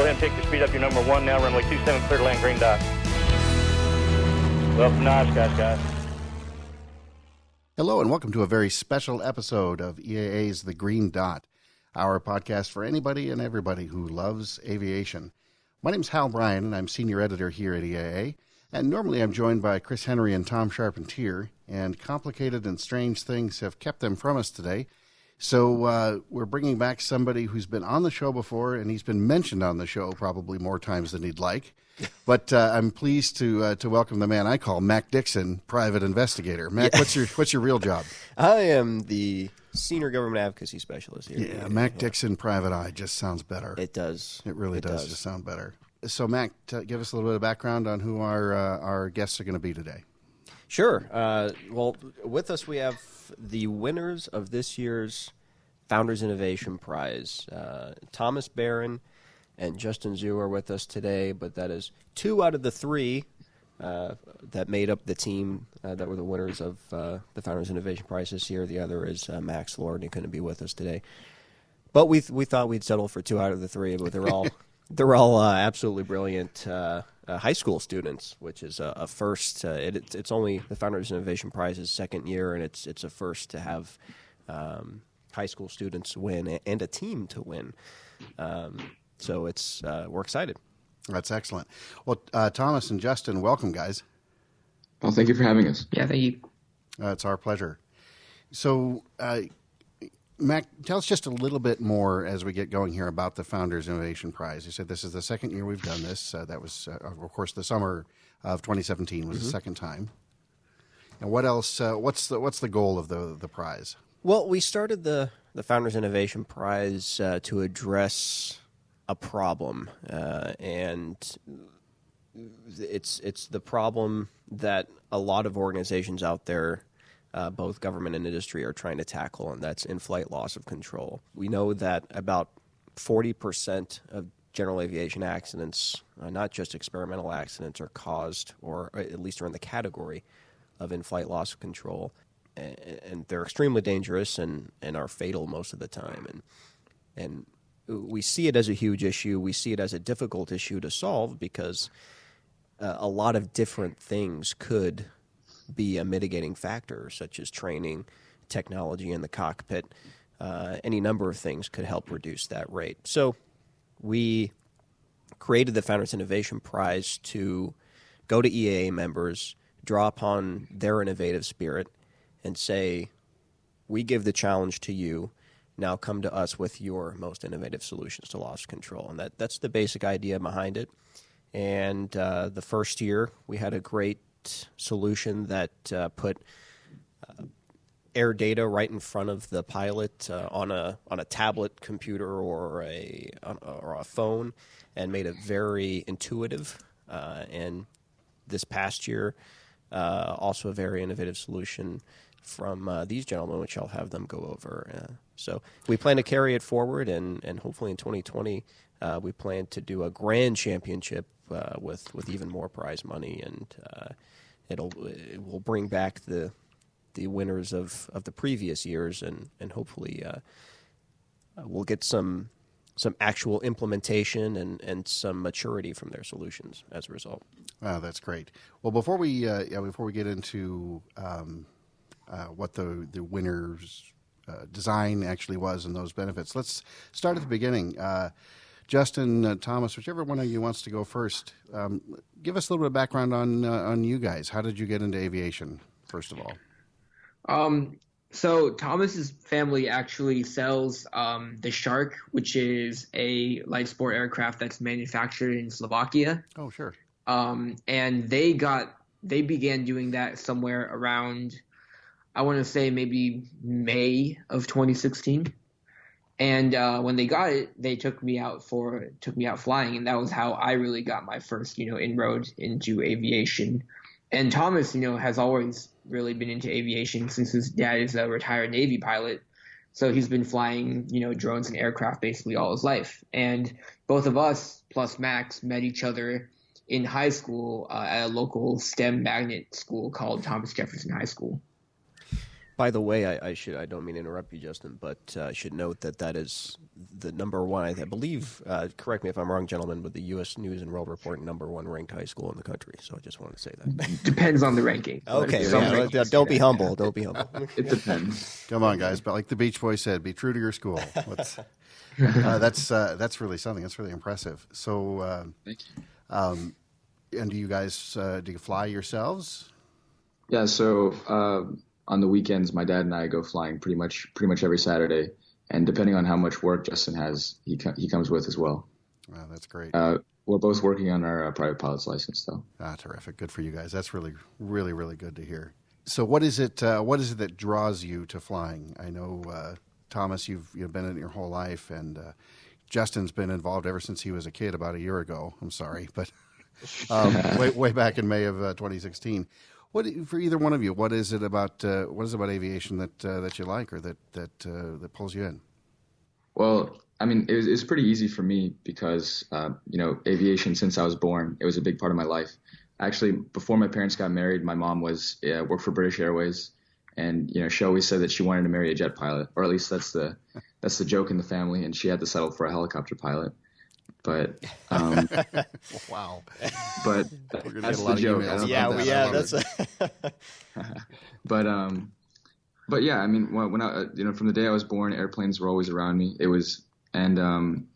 go ahead and pick your speed up. Your number one now, runway 27, clear to land, green dot. Welcome to Oshkosh, guys. Hello, and welcome to a very special episode of EAA's The Green Dot, our podcast for anybody and everybody who loves aviation. My name is Hal Bryan, and I'm senior editor here at EAA. And normally I'm joined by Chris Henry and Tom Charpentier, and complicated and strange things have kept them from us today. So uh, we're bringing back somebody who's been on the show before, and he's been mentioned on the show probably more times than he'd like. But uh, I'm pleased to uh, to welcome the man I call Mac Dixon, private investigator. Mac, yeah. what's your what's your real job? I am the senior government advocacy specialist here. Yeah, Mac yeah. Dixon, private eye, just sounds better. It does. It really it does, does, just sound better. So, Mac, t- give us a little bit of background on who our uh, our guests are going to be today. Sure. Uh, well, with us we have the winners of this year's Founders Innovation Prize. Uh, Thomas Barron and Justin Zhu are with us today, but that is two out of the three uh, that made up the team uh, that were the winners of uh, the Founders Innovation Prize this year. The other is uh, Max Lord, and he couldn't be with us today. But we th- we thought we'd settle for two out of the three, but they're all they're all uh, absolutely brilliant high school students, which is a, a first. It, it's only the Founders Innovation Prize's second year, and it's it's a first to have. Um, high school students win and a team to win. Um, so it's uh, we're excited. That's excellent. Well, uh, Thomas and Justin, welcome, guys. Well, thank you for having us. Yeah, thank you. Uh, it's our pleasure. So, uh, Mac, tell us just a little bit more as we get going here about the Founders Innovation Prize. You said this is the second year we've done this. Uh, that was, uh, of course, the summer of 2017 was mm-hmm. the second time. And what else? Uh, what's the what's the goal of the the prize? Well, we started the the Founders Innovation Prize uh, to address a problem, uh, and it's it's the problem that a lot of organizations out there, uh, both government and industry, are trying to tackle, and that's in-flight loss of control. We know that about forty percent of general aviation accidents, uh, not just experimental accidents, are caused, or at least are in the category of in-flight loss of control and they're extremely dangerous and, and are fatal most of the time. And and we see it as a huge issue. We see it as a difficult issue to solve because uh, a lot of different things could be a mitigating factor, such as training, technology in the cockpit. Uh, any number of things could help reduce that rate. So we created the Founders Innovation Prize to go to EAA members, draw upon their innovative spirit, and say, we give the challenge to you. Now come to us with your most innovative solutions to loss control. And that, that's the basic idea behind it. And uh, the first year, we had a great solution that uh, put uh, air data right in front of the pilot uh, on a on a tablet computer or a or a phone, and made it very intuitive. Uh, and this past year, uh, also a very innovative solution from uh, these gentlemen, which I'll have them go over. So we plan to carry it forward, and, and hopefully in 2020, uh, we plan to do a grand championship uh, with with even more prize money, and uh, it'll it will bring back the the winners of, of the previous years, and and hopefully uh, we'll get some some actual implementation and, and some maturity from their solutions as a result. Oh, that's great. Well, before we yeah, before we get into um, uh, what the the winner's uh, design actually was and those benefits. Let's start at the beginning. Justin, uh, Thomas, whichever one of you wants to go first, um, give us a little bit of background on uh, on you guys. How did you get into aviation, first of all? Um, so Thomas's family actually sells um, the Shark, which is a light sport aircraft that's manufactured in Slovakia. Oh, sure. Um, and they got they began doing that somewhere around I want to say maybe May of 2016. And uh, when they got it, they took me out for took me out flying, and that was how I really got my first, you know, inroad into aviation. And Thomas, you know, has always really been into aviation since his dad is a retired Navy pilot. So he's been flying, you know, drones and aircraft basically all his life. And both of us, plus Max, met each other in high school uh, at a local STEM magnet school called Thomas Jefferson High School. By the way, I, I, should I don't mean to interrupt you, Justin, but uh, I should note that that is the number one. I, believe. Uh, correct me if I'm wrong, gentlemen, but the U.S. News and World Report number one ranked high school in the country. So I just wanted to say that. Depends on the ranking. Okay, yeah, don't be humble. Don't be humble. it depends. Come on, guys. But like the Beach Boys said, be true to your school. uh, that's uh, that's really something. That's really impressive. So, uh, thank you. Um, and do you guys uh, do you fly yourselves? Yeah. So um, on the weekends, my dad and I go flying pretty much pretty much every Saturday, and depending on how much work Justin has, he he comes with as well. Wow, that's great. Uh, we're both working on our uh, private pilot's license, though. Ah, terrific! Good for you guys. That's really, really, really good to hear. So, what is it? Uh, what is it that draws you to flying? I know, uh, Thomas, you've you've been in it your whole life, and uh, Justin's been involved ever since he was a kid, about a year ago. I'm sorry, but um, way, way back in May of uh, 2016. What for either one of you? What is it about? Uh, what is it about aviation that uh, that you like, or that that uh, that pulls you in? Well, I mean, it it pretty easy for me because uh, you know aviation since I was born, it was a big part of my life. Actually, before my parents got married, my mom was worked for British Airways, and you know she always said that she wanted to marry a jet pilot, or at least that's the that's the joke in the family, and she had to settle for a helicopter pilot. But um, wow, but that's the joke. Yeah, well, yeah, that's. A... but um, but yeah, I mean, when I you know from the day I was born, airplanes were always around me. It was, and um,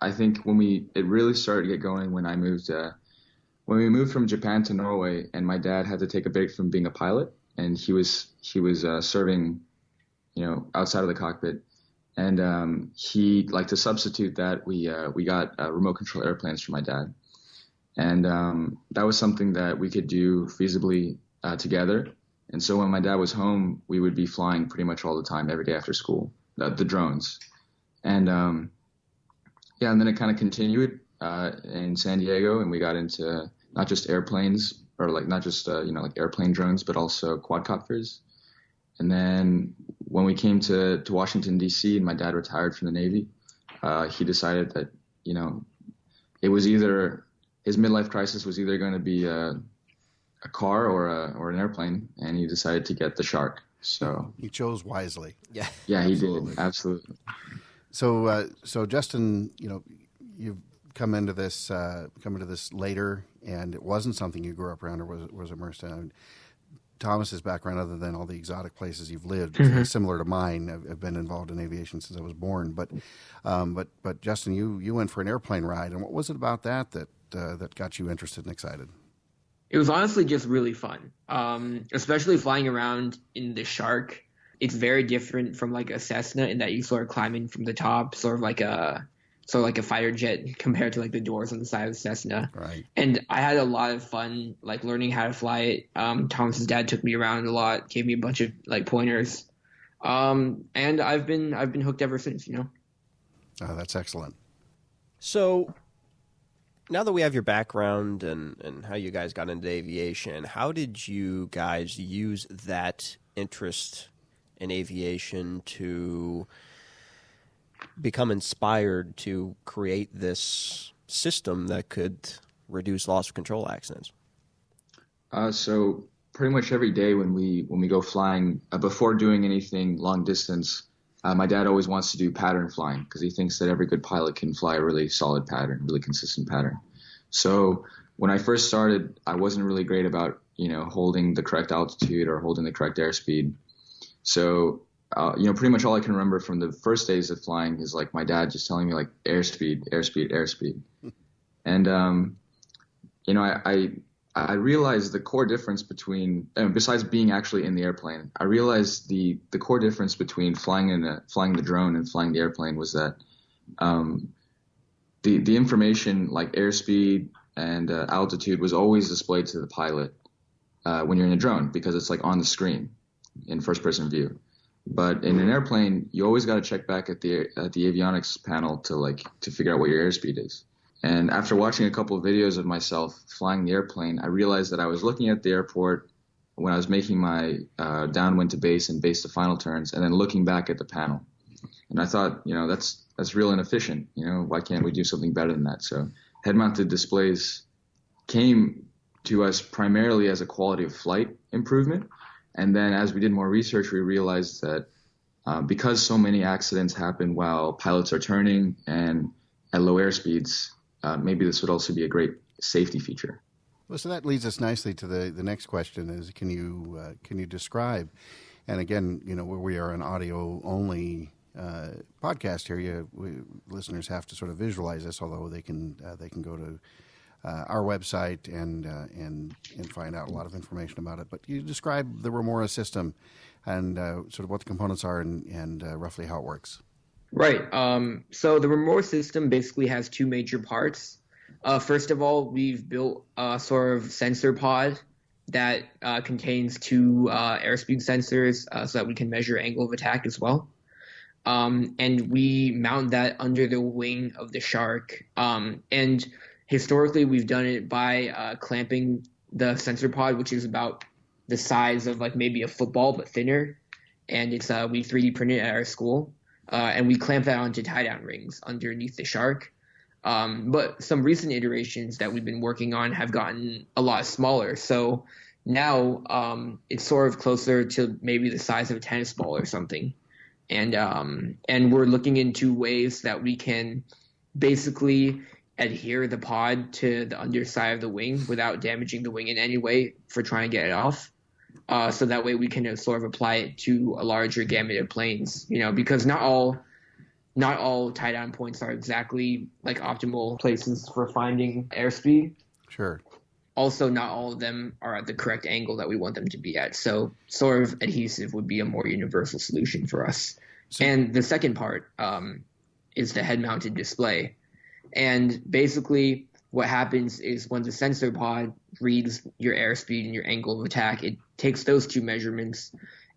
I think when we it really started to get going when I moved. Uh, when we moved from Japan to Norway, and my dad had to take a break from being a pilot, and he was he was uh, serving, you know, outside of the cockpit and um, he like to substitute that we uh, we got uh, remote control airplanes for my dad, and um, that was something that we could do feasibly uh, together. And so when my dad was home, we would be flying pretty much all the time, every day after school, the, the drones, and um, yeah, and then it kind of continued uh, in San Diego, and we got into not just airplanes or like not just uh, you know like airplane drones, but also quadcopters. And then when we came to, to Washington, D.C., and my dad retired from the Navy, uh, he decided that, you know, it was either his midlife crisis was either going to be a, a car or, a, or an airplane, and he decided to get the Shark. So he chose wisely. Yeah, yeah, he absolutely. did absolutely. So, uh, so Justin, you know, you've come into this uh, come into this later, and it wasn't something you grew up around or was was immersed in. Thomas's background, other than all the exotic places you've lived, mm-hmm. similar to mine. I've, I've, been involved in aviation since I was born. But, um, but, but Justin, you you went for an airplane ride, and what was it about that that uh, that got you interested and excited? It was honestly just really fun, um, especially flying around in the Shark. It's very different from like a Cessna in that you sort of climbing from the top, sort of like a so like a fighter jet compared to like the doors on the side of the Cessna. Right. And I had a lot of fun like learning how to fly it. Um, Thomas's dad took me around a lot, gave me a bunch of like pointers. Um, and I've been I've been hooked ever since. You know. Oh, that's excellent. So now that we have your background and, and how you guys got into aviation, how did you guys use that interest in aviation to become inspired to create this system that could reduce loss of control accidents? Uh, so pretty much every day when we when we go flying, uh, before doing anything long distance, uh, my dad always wants to do pattern flying because he thinks that every good pilot can fly a really solid pattern, really consistent pattern. So when I first started, I wasn't really great about you know holding the correct altitude or holding the correct airspeed. So uh, you know, pretty much all I can remember from the first days of flying is like my dad just telling me like airspeed, airspeed, airspeed, and um, you know, I, I I realized the core difference between, besides being actually in the airplane, I realized the the core difference between flying in a, flying the drone and flying the airplane was that um, the the information like airspeed and uh, altitude was always displayed to the pilot uh, when you're in a drone because it's like on the screen in first person view. But in an airplane, you always got to check back at the at the avionics panel to like to figure out what your airspeed is. And after watching a couple of videos of myself flying the airplane, I realized that I was looking at the airport when I was making my uh, downwind to base and base to final turns, and then looking back at the panel. And I thought, you know, that's that's real inefficient. You know, why can't we do something better than that? So head-mounted displays came to us primarily as a quality of flight improvement And then as we did more research, we realized that uh, because so many accidents happen while pilots are turning and at low air speeds, uh, maybe this would also be a great safety feature. Well, so that leads us nicely to the, the next question: Is can you uh, can you describe? And again, you know, we are an audio only uh, podcast here, you, we, listeners have to sort of visualize this. Although they can uh, they can go to uh, our website and uh, and and find out a lot of information about it. But you describe the Remora system and uh, sort of what the components are and, and uh, roughly how it works. Right. Um, so the Remora system basically has two major parts. first of all, we've built a sort of sensor pod that uh, contains two uh, airspeed sensors uh, so that we can measure angle of attack as well. Um, and we mount that under the wing of the shark. Um, and historically, we've done it by uh, clamping the sensor pod, which is about the size of like maybe a football but thinner. And it's uh, we 3D printed at our school, uh, and we clamp that onto tie down rings underneath the shark. Um, but some recent iterations that we've been working on have gotten a lot smaller. So now um, it's sort of closer to maybe the size of a tennis ball or something. And um, and we're looking into ways that we can basically adhere the pod to the underside of the wing without damaging the wing in any way for trying to get it off. Uh, so that way we can sort of apply it to a larger gamut of planes, you know, because not all not all tie down points are exactly like optimal places for finding airspeed. Sure. Also, not all of them are at the correct angle that we want them to be at. So, sort of adhesive would be a more universal solution for us. So, and the second part um, is the head mounted display. And basically, what happens is when the sensor pod reads your airspeed and your angle of attack, it takes those two measurements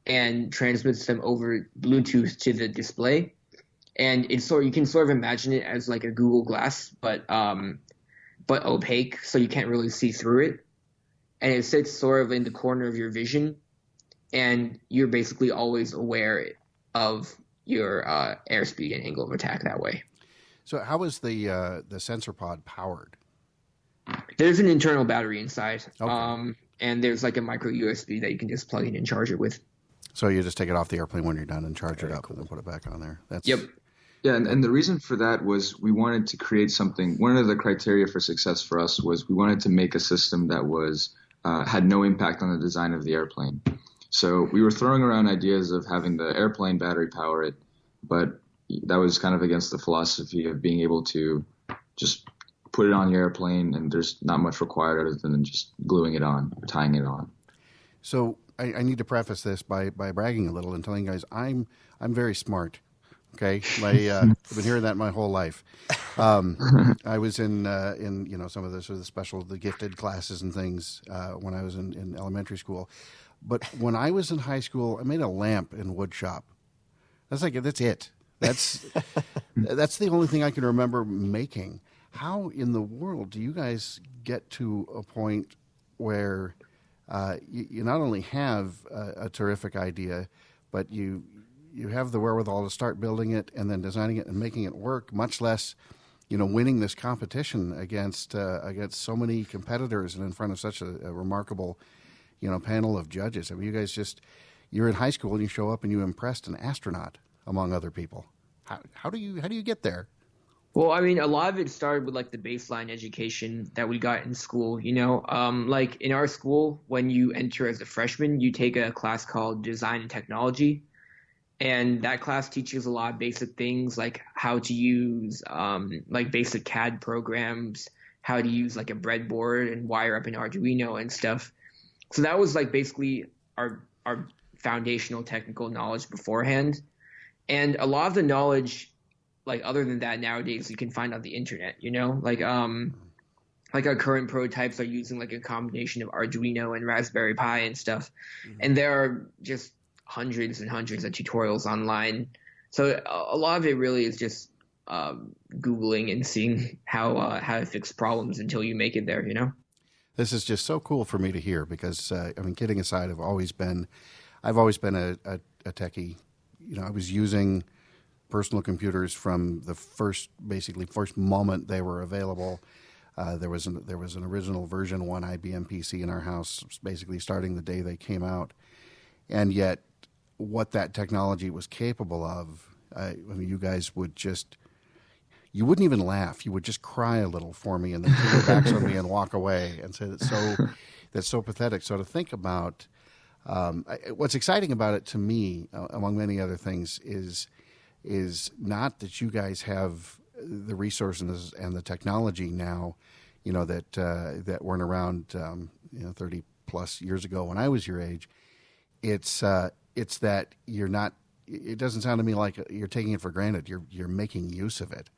and transmits them over Bluetooth to the display and it's sort you can sort of imagine it as like a Google Glass, but um, but opaque, so you can't really see through it, and it sits sort of in the corner of your vision, and you're basically always aware of your uh, airspeed and angle of attack that way. So, how is the uh, the sensor pod powered? There's an internal battery inside, okay. um, and there's like a micro USB that you can just plug in and charge it with. So you just take it off the airplane when you're done and charge Very it up, cool. and then put it back on there. That's yep. Yeah, and, and the reason for that was we wanted to create something. One of the criteria for success for us was we wanted to make a system that was uh, had no impact on the design of the airplane. So we were throwing around ideas of having the airplane battery power it, but that was kind of against the philosophy of being able to just put it on your airplane and there's not much required other than just gluing it on, tying it on. So I, I need to preface this by, by bragging a little and telling you guys I'm I'm very smart. Okay, my uh, I've been hearing that my whole life. Um, I was in uh, in you know some of the sort of the special the gifted classes and things uh, when I was in, in elementary school, but when I was in high school, I made a lamp in wood shop. That's like that's it. That's that's the only thing I can remember making. How in the world do you guys get to a point where uh, you, you, not only have a, a terrific idea, but you you have the wherewithal to start building it and then designing it and making it work, much less, you know, winning this competition against uh, against so many competitors and in front of such a, a, remarkable, you know, panel of judges. I mean, you guys just you're in high school and you show up and you impressed an astronaut among other people. How, how do you how do you get there? Well, I mean, a lot of it started with like the baseline education that we got in school. You know, um, like in our school, when you enter as a freshman, you take a class called Design and Technology, and that class teaches a lot of basic things like how to use um, like basic CAD programs, how to use like a breadboard and wire up an Arduino and stuff. So that was like basically our our foundational technical knowledge beforehand, and a lot of the knowledge, like other than that, nowadays you can find on the internet. You know, like um, like our current prototypes are using like a combination of Arduino and Raspberry Pi and stuff, mm-hmm. and there are just hundreds and hundreds of tutorials online. So a lot of it really is just um, googling and seeing how uh, how to fix problems until you make it there. You know. This is just so cool for me to hear because uh, I mean, kidding aside, I've always been, I've always been a, a, a techie. You know, I was using personal computers from the first, basically first moment they were available. Uh, there was an, there was an original version one IBM PC in our house, basically starting the day they came out, and yet what that technology was capable of. I, I mean, you guys would just you wouldn't even laugh. You would just cry a little for me and then turn your backs on me and walk away and say that's so that's so pathetic. So to think about um, I, what's exciting about it to me, uh, among many other things, is is not that you guys have the resources and the technology now, you know that uh, that weren't around, um, you know, thirty plus years ago when I was your age. It's uh, it's that you're not. It doesn't sound to me like you're taking it for granted. You're you're making use of it.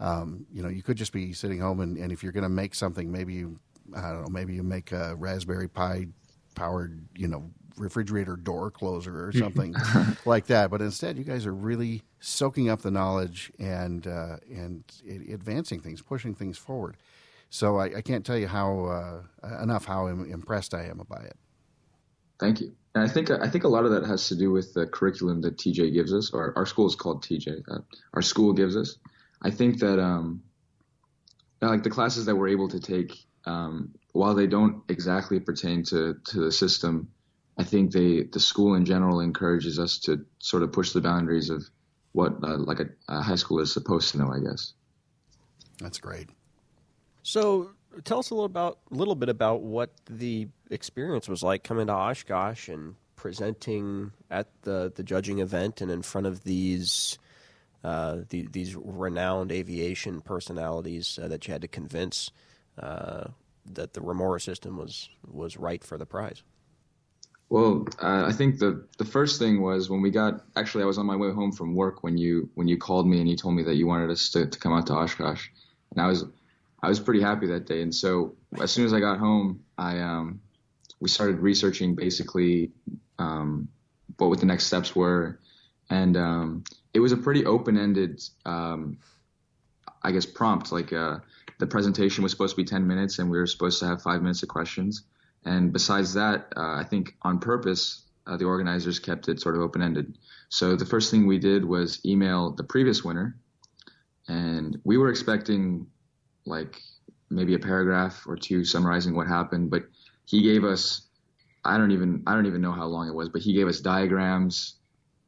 Um, you know, you could just be sitting home, and, and if you're going to make something, maybe you, I don't know, maybe you make a Raspberry Pi powered, you know, refrigerator door closer or something like that. But instead, you guys are really soaking up the knowledge and uh, and advancing things, pushing things forward. So I, I can't tell you how uh, enough how impressed I am by it. Thank you. And I think I think a lot of that has to do with the curriculum that TJ gives us, or our school is called TJ. Uh, our school gives us. I think that um, like the classes that we're able to take, um, while they don't exactly pertain to to the system, I think they the school in general encourages us to sort of push the boundaries of what uh, like a, a high school is supposed to know. I guess. That's great. So tell us a little about a little bit about what the experience was like coming to Oshkosh and presenting at the the judging event and in front of these uh, the, these renowned aviation personalities uh, that you had to convince uh, that the Remora system was was right for the prize? Well, uh, I think the the first thing was when we got. Actually, I was on my way home from work when you when you called me and you told me that you wanted us to, to come out to Oshkosh, and I was I was pretty happy that day. And so as soon as I got home, I um, we started researching basically um, what what the next steps were, and um, it was a pretty open-ended, um, I guess, prompt. Like uh, the presentation was supposed to be 10 minutes, and we were supposed to have five minutes of questions. And besides that, uh, I think on purpose, uh, the organizers kept it sort of open-ended. So the first thing we did was email the previous winner, and we were expecting like maybe a paragraph or two summarizing what happened, but he gave us I don't even I don't even know how long it was, but he gave us diagrams,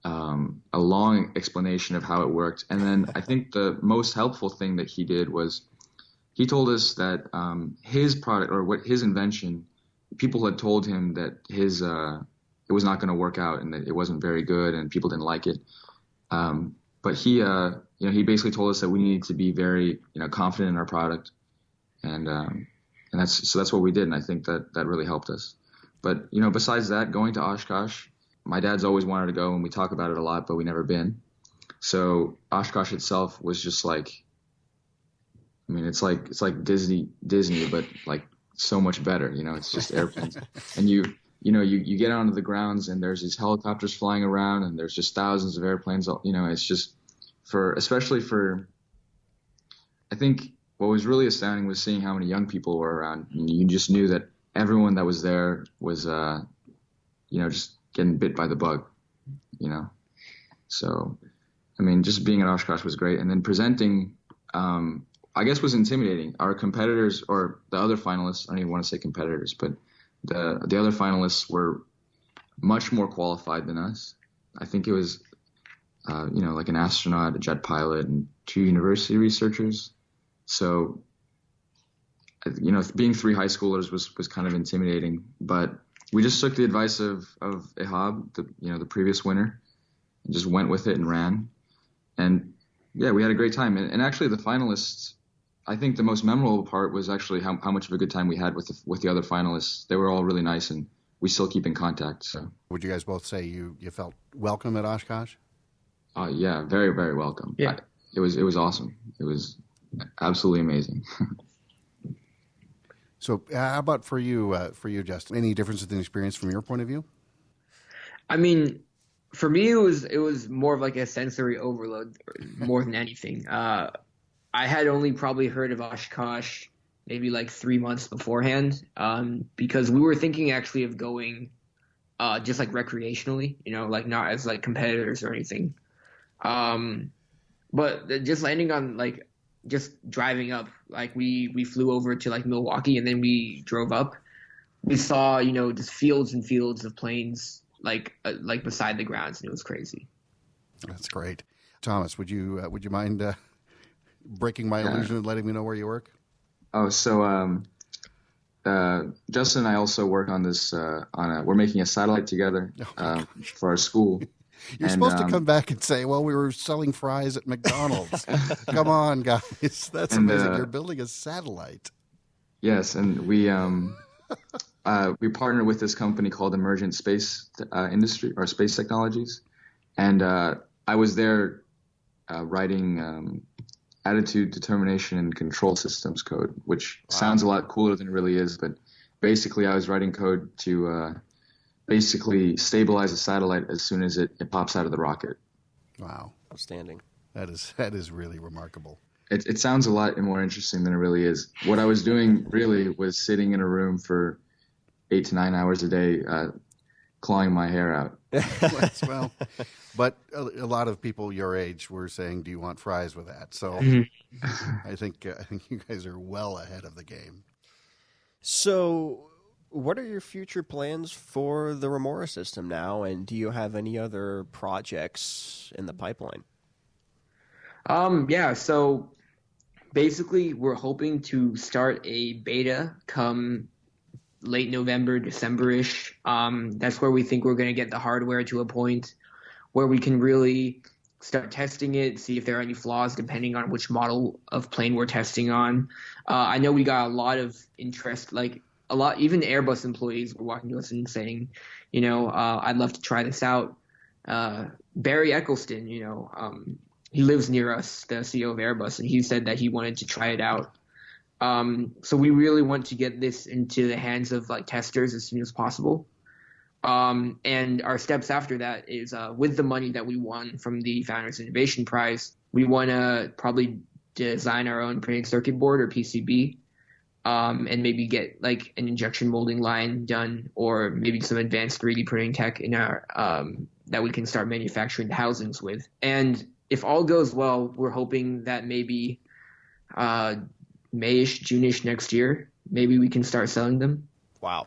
um, a long explanation of how it worked. And then I think the most helpful thing that he did was he told us that um, his product or what his invention, people had told him that his uh, it was not going to work out and that it wasn't very good and people didn't like it. Um, but he, uh, you know, he basically told us that we needed to be very, you know, confident in our product, and um, and that's so that's what we did, and I think that that really helped us. But you know, besides that, going to Oshkosh, my dad's always wanted to go, and we talk about it a lot, but we never been. So Oshkosh itself was just like, I mean, it's like it's like Disney, Disney, but like so much better. You know, it's just airplanes, and you you know you you get onto the grounds, and there's these helicopters flying around, and there's just thousands of airplanes. You know, it's just for especially for. I think what was really astounding was seeing how many young people were around. And you just knew that everyone that was there was, uh, you know, just getting bit by the bug, you know. So, I mean, just being at Oshkosh was great, and then presenting, um, I guess, was intimidating. Our competitors or the other finalists, I don't even want to say competitors, but the the other finalists were much more qualified than us. I think it was, uh, you know, like an astronaut, a jet pilot, and two university researchers. So, you know, being three high schoolers was was kind of intimidating, but we just took the advice of of Ihab, the you know the previous winner, and just went with it and ran. And yeah, we had a great time. And, and actually, the finalists, I think the most memorable part was actually how, how much of a good time we had with the, with the other finalists. They were all really nice, and we still keep in contact. So, would you guys both say you you felt welcome at Oshkosh? Uh, yeah, very very welcome. Yeah, I, it was it was awesome. It was absolutely amazing. So, uh, how about for you, uh, for you, Justin? Any difference in the experience from your point of view? I mean, for me, it was it was more of like a sensory overload more than anything. Uh, I had only probably heard of Oshkosh maybe like three months beforehand, um, because we were thinking actually of going, uh, just like recreationally, you know, like not as like competitors or anything. Um, but just landing on like just driving up, like we we flew over to like Milwaukee and then we drove up. We saw you know just fields and fields of planes like uh, like beside the grounds, and it was crazy. That's great, Thomas. Would you uh, would you mind uh, breaking my illusion and letting me know where you work? Oh, so um, uh, Justin and I also work on this. Uh, on a, we're making a satellite together uh, Oh for our school. You're And, supposed to um, come back and say, "Well, we were selling fries at McDonald's." come on, guys, that's And, amazing. uh, You're building a satellite. Yes, and we um, uh, we partnered with this company called Emergent Space uh, Industry or Space Technologies, and uh, I was there uh, writing um, attitude, determination, and control systems code, which sounds a lot cooler than it really is. But basically, I was writing code to uh, basically stabilize a satellite as soon as it, it pops out of the rocket. Wow, Outstanding. that is that is really remarkable. it, it sounds a lot more interesting than it really is. What I was doing really was sitting in a room for eight to nine hours a day, uh, clawing my hair out. Yes, well, but a, a lot of people your age were saying, "Do you want fries with that?" So I think uh, I think you guys are well ahead of the game. So, what are your future plans for the Remora system now? And do you have any other projects in the pipeline? Um, yeah, so basically, we're hoping to start a beta come late November, December ish. Um, that's where we think we're going to get the hardware to a point where we can really start testing it, see if there are any flaws depending on which model of plane we're testing on. Uh, I know we got a lot of interest, like a lot, even Airbus employees were walking to us and saying, you know, uh, I'd love to try this out. Uh, Barry Eccleston, you know, um, he lives near us, the CEO of Airbus, and he said that he wanted to try it out. Um, so we really want to get this into the hands of like testers as soon as possible. Um, and our steps after that is uh, with the money that we won from the Founders Innovation Prize, we want to probably design our own printed circuit board or PCB, um, and maybe get like an injection molding line done, or maybe some advanced 3D printing tech in our um, that we can start manufacturing the housings with. And if all goes well, we're hoping that maybe uh, Mayish, Juneish next year, maybe we can start selling them. Wow,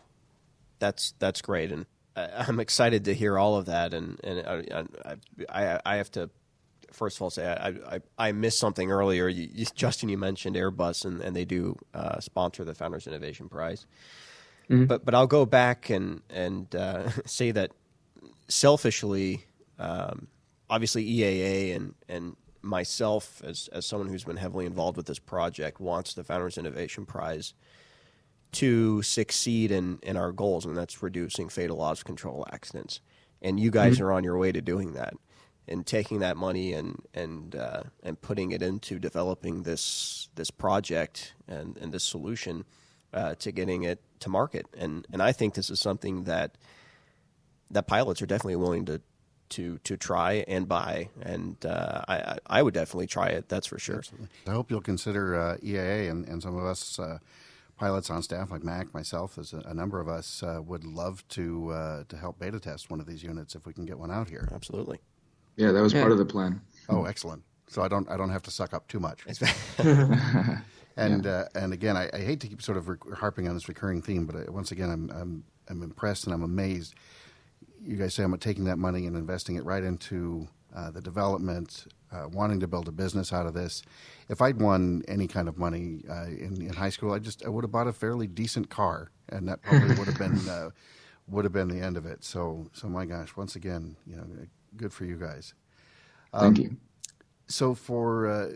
that's that's great, and I- I'm excited to hear all of that. And and I I, I have to first of all say I I, I missed something earlier. You, you, Justin, you mentioned Airbus, and, and they do uh, sponsor the Founders Innovation Prize. But but I'll go back and and uh, say that selfishly, um, obviously EAA and and myself as as someone who's been heavily involved with this project wants the Founders Innovation Prize to succeed in, in our goals, and that's reducing fatal loss control accidents. And you guys are on your way to doing that, and taking that money and and uh, and putting it into developing this this project and, and this solution uh, to getting it to market. And and I think this is something that that pilots are definitely willing to to to try and buy, and uh, I I I would definitely try it. That's for sure. I hope you'll consider uh, EAA and, and some of us uh, pilots on staff, like Mac, myself, as a, a number of us, uh, would love to uh, to help beta test one of these units if we can get one out here. Absolutely. Yeah, that was Yeah. part of the plan. Oh, excellent! So I don't I don't have to suck up too much. And uh, and again, I, I hate to keep sort of re- harping on this recurring theme, but uh, once again, I'm I'm I'm impressed and I'm amazed. You guys say I'm taking that money and investing it right into uh, the development, uh, wanting to build a business out of this. If I'd won any kind of money uh, in, in high school, I just I would have bought a fairly decent car, and that probably would have been uh, would have been the end of it. So so my gosh, once again, you know, good for you guys. Thank you. So for uh,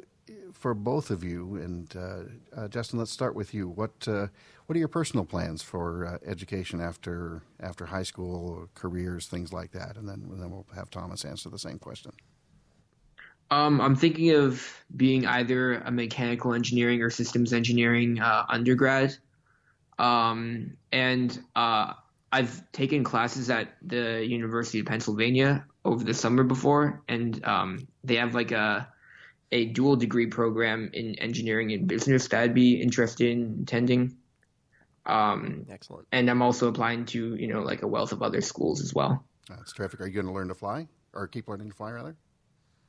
for both of you, and uh, uh, Justin, let's start with you. What uh, what are your personal plans for uh, education after after high school, careers, things like that? And then and then we'll have Thomas answer the same question. Um, I'm thinking of being either a mechanical engineering or systems engineering uh, undergrad. Um, and uh, I've taken classes at the University of Pennsylvania over the summer before, and um, they have like a a dual degree program in engineering and business that I'd be interested in attending. Um, Excellent. and I'm also applying to you know like a wealth of other schools as well. That's terrific. Are you going to learn to fly, or keep learning to fly, rather?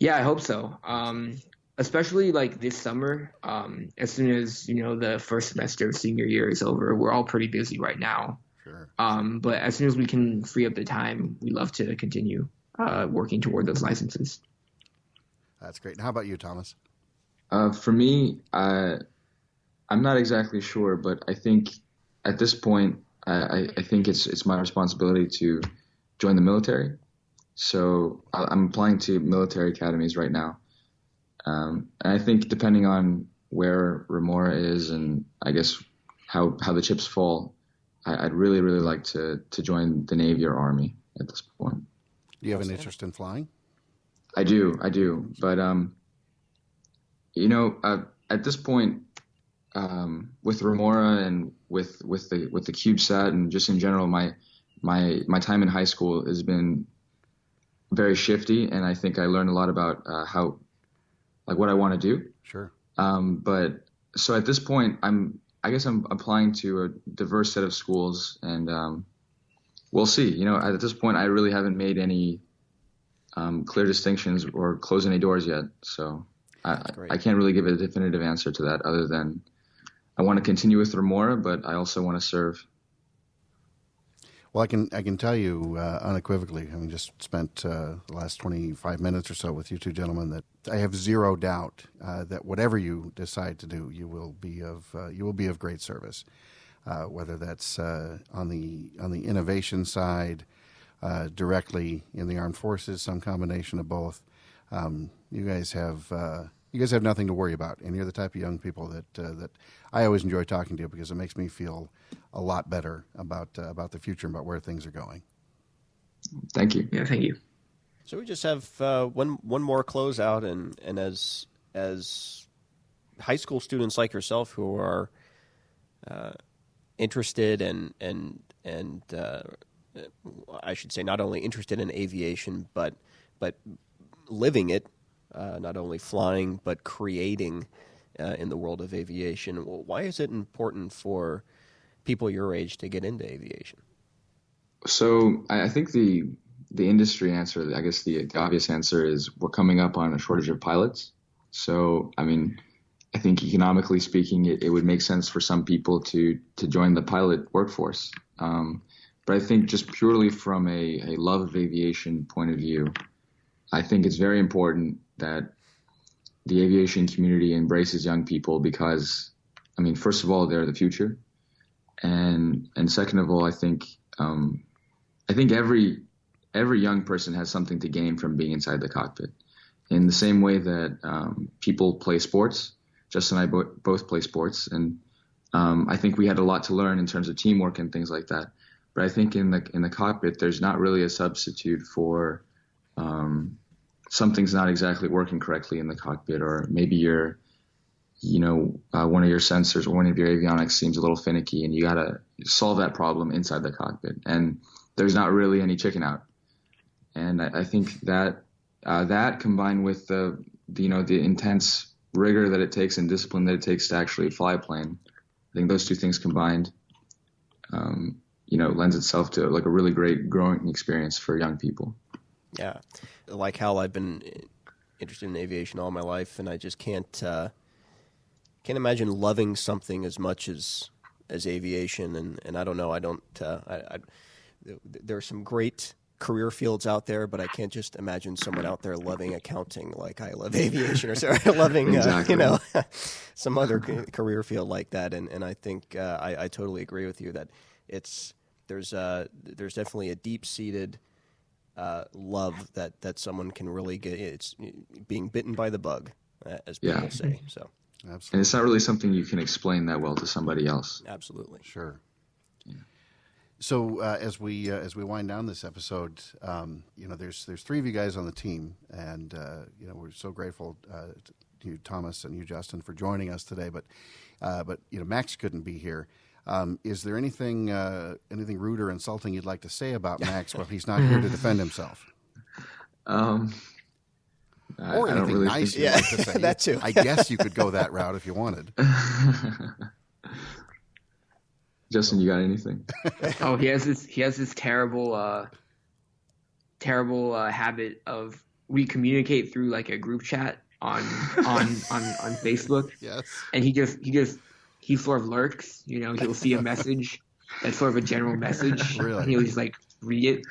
Yeah, I hope so. Um, especially like this summer, um, as soon as you know the first semester of senior year is over, we're all pretty busy right now. Sure. Um, but as soon as we can free up the time, we love to continue uh, working toward those licenses. That's great. And how about you, Thomas? Uh, for me, I, I'm not exactly sure, but I think at this point, I, I think it's it's my responsibility to join the military. So I'm applying to military academies right now, um, and I think depending on where Remora is and I guess how how the chips fall, I, would really really like to to join the Navy or Army at this point. Do you have an interest in flying? I do, I do, but um, you know, uh, at this point, um, with Remora and with with the with the CubeSat and just in general, my my my time in high school has been very shifty, and I think I learned a lot about uh, how like what I want to do. Sure. Um, but so at this point, I'm I guess I'm applying to a diverse set of schools, and um, we'll see. You know, at this point, I really haven't made any um, clear distinctions or closed any doors yet. So I, I, can't really give a definitive answer to that other than I want to continue with Remora, but I also want to serve. Well, I can I can tell you uh, unequivocally, having just spent uh, the last twenty five minutes or so with you two gentlemen, that I have zero doubt uh, that whatever you decide to do, you will be of uh, you will be of great service. Uh, whether that's uh, on the on the innovation side, directly in the armed forces, some combination of both. Um, you guys have you guys have nothing to worry about, and you're the type of young people that uh, that I always enjoy talking to because it makes me feel a lot better about uh, about the future and about where things are going. Thank you. Yeah, thank you. So we just have uh, one one more closeout, and and as as high school students like yourself who are uh, interested and and and uh, I should say not only interested in aviation, but but living it uh, not only flying but creating uh, in the world of aviation. Why is it important for people your age to get into aviation? So I think the the industry answer, I guess the, the obvious answer is we're coming up on a shortage of pilots. So I mean, I think economically speaking, it, it would make sense for some people to to join the pilot workforce. Um, but I think just purely from a, a love of aviation point of view, I think it's very important that the aviation community embraces young people because, I mean, first of all, they're the future, and and second of all, I think um, I think every every young person has something to gain from being inside the cockpit. In the same way that um, people play sports, Justin and I bo- both play sports, and um, I think we had a lot to learn in terms of teamwork and things like that. But I think in the in the cockpit, there's not really a substitute for um, something's not exactly working correctly in the cockpit, or maybe your, you know, uh, one of your sensors or one of your avionics seems a little finicky, and you got to solve that problem inside the cockpit. And there's not really any chicken out. And I, I think that uh, that combined with the, the, you know, the intense rigor that it takes and discipline that it takes to actually fly a plane, I think those two things combined, um, you know, lends itself to like a really great growing experience for young people. Yeah, like Hal, I've been interested in aviation all my life, and I just can't uh, can't imagine loving something as much as as aviation. And, and I don't know, I don't. Uh, I, I, there are some great career fields out there, but I can't just imagine someone out there loving accounting like I love aviation or sorry, loving exactly. uh, you know some other career field like that. And and I think uh, I, I totally agree with you that it's there's uh, there's definitely a deep seated uh, love that that someone can really get. It's being bitten by the bug, uh, as people yeah. say. So, absolutely, and it's not really something you can explain that well to somebody else. Absolutely, sure. So uh, as we uh, as we wind down this episode, um, you know, there's there's three of you guys on the team, and uh, you know we're so grateful uh, to you, Thomas, and you, Justin, for joining us today. But but you know, Max couldn't be here. Um, is there anything uh, anything rude or insulting you'd like to say about Max while he's not here to defend himself? Um, I, or anything really nice you'd yeah, like to say. that too. I guess you could go that route if you wanted. Justin, you got anything? oh, he has this. He has this terrible, uh, terrible uh, habit of we communicate through like a group chat on on on on Facebook. Yes. And he just he just he sort of lurks. You know, he'll see a message that's sort of a general message. Really? And he'll just like read it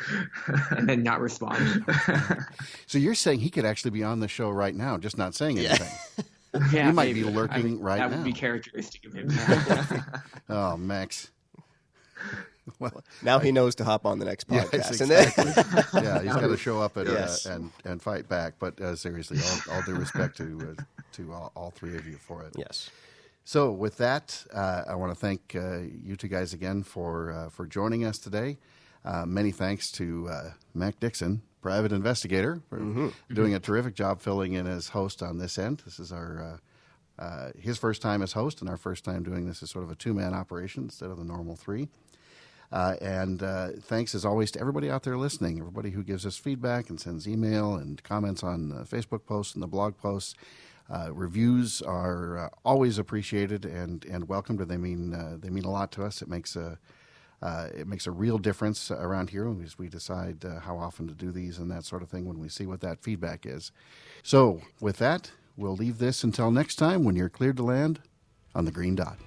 and then not respond. So you're saying he could actually be on the show right now, just not saying Yeah. anything. Yeah, He might be lurking I mean, right that now. would be characteristic of him. Oh, Max. Well, Now he knows to hop on the next Yes, podcast. And then- exactly. yeah, he's got to show up and, Yes. uh, and and fight back. But uh, seriously, all, all due respect to uh, to all, all three of you for it. yes. So, with that, uh, I want to thank uh, you two guys again for uh, for joining us today. Uh, many thanks to uh, Mac Dixon, private investigator, for doing a terrific job filling in as host on this end. This is our uh, uh, his first time as host, and our first time doing this as sort of a two man operation instead of the normal three. Uh, and uh, thanks as always to everybody out there listening, everybody who gives us feedback and sends email and comments on the Facebook posts and the blog posts. Uh, reviews are uh, always appreciated and, and welcomed. They mean uh, they mean a lot to us. It makes a uh, it makes a real difference around here as we decide uh, how often to do these and that sort of thing when we see what that feedback is. So with that, we'll leave this until next time when you're cleared to land on the green dot.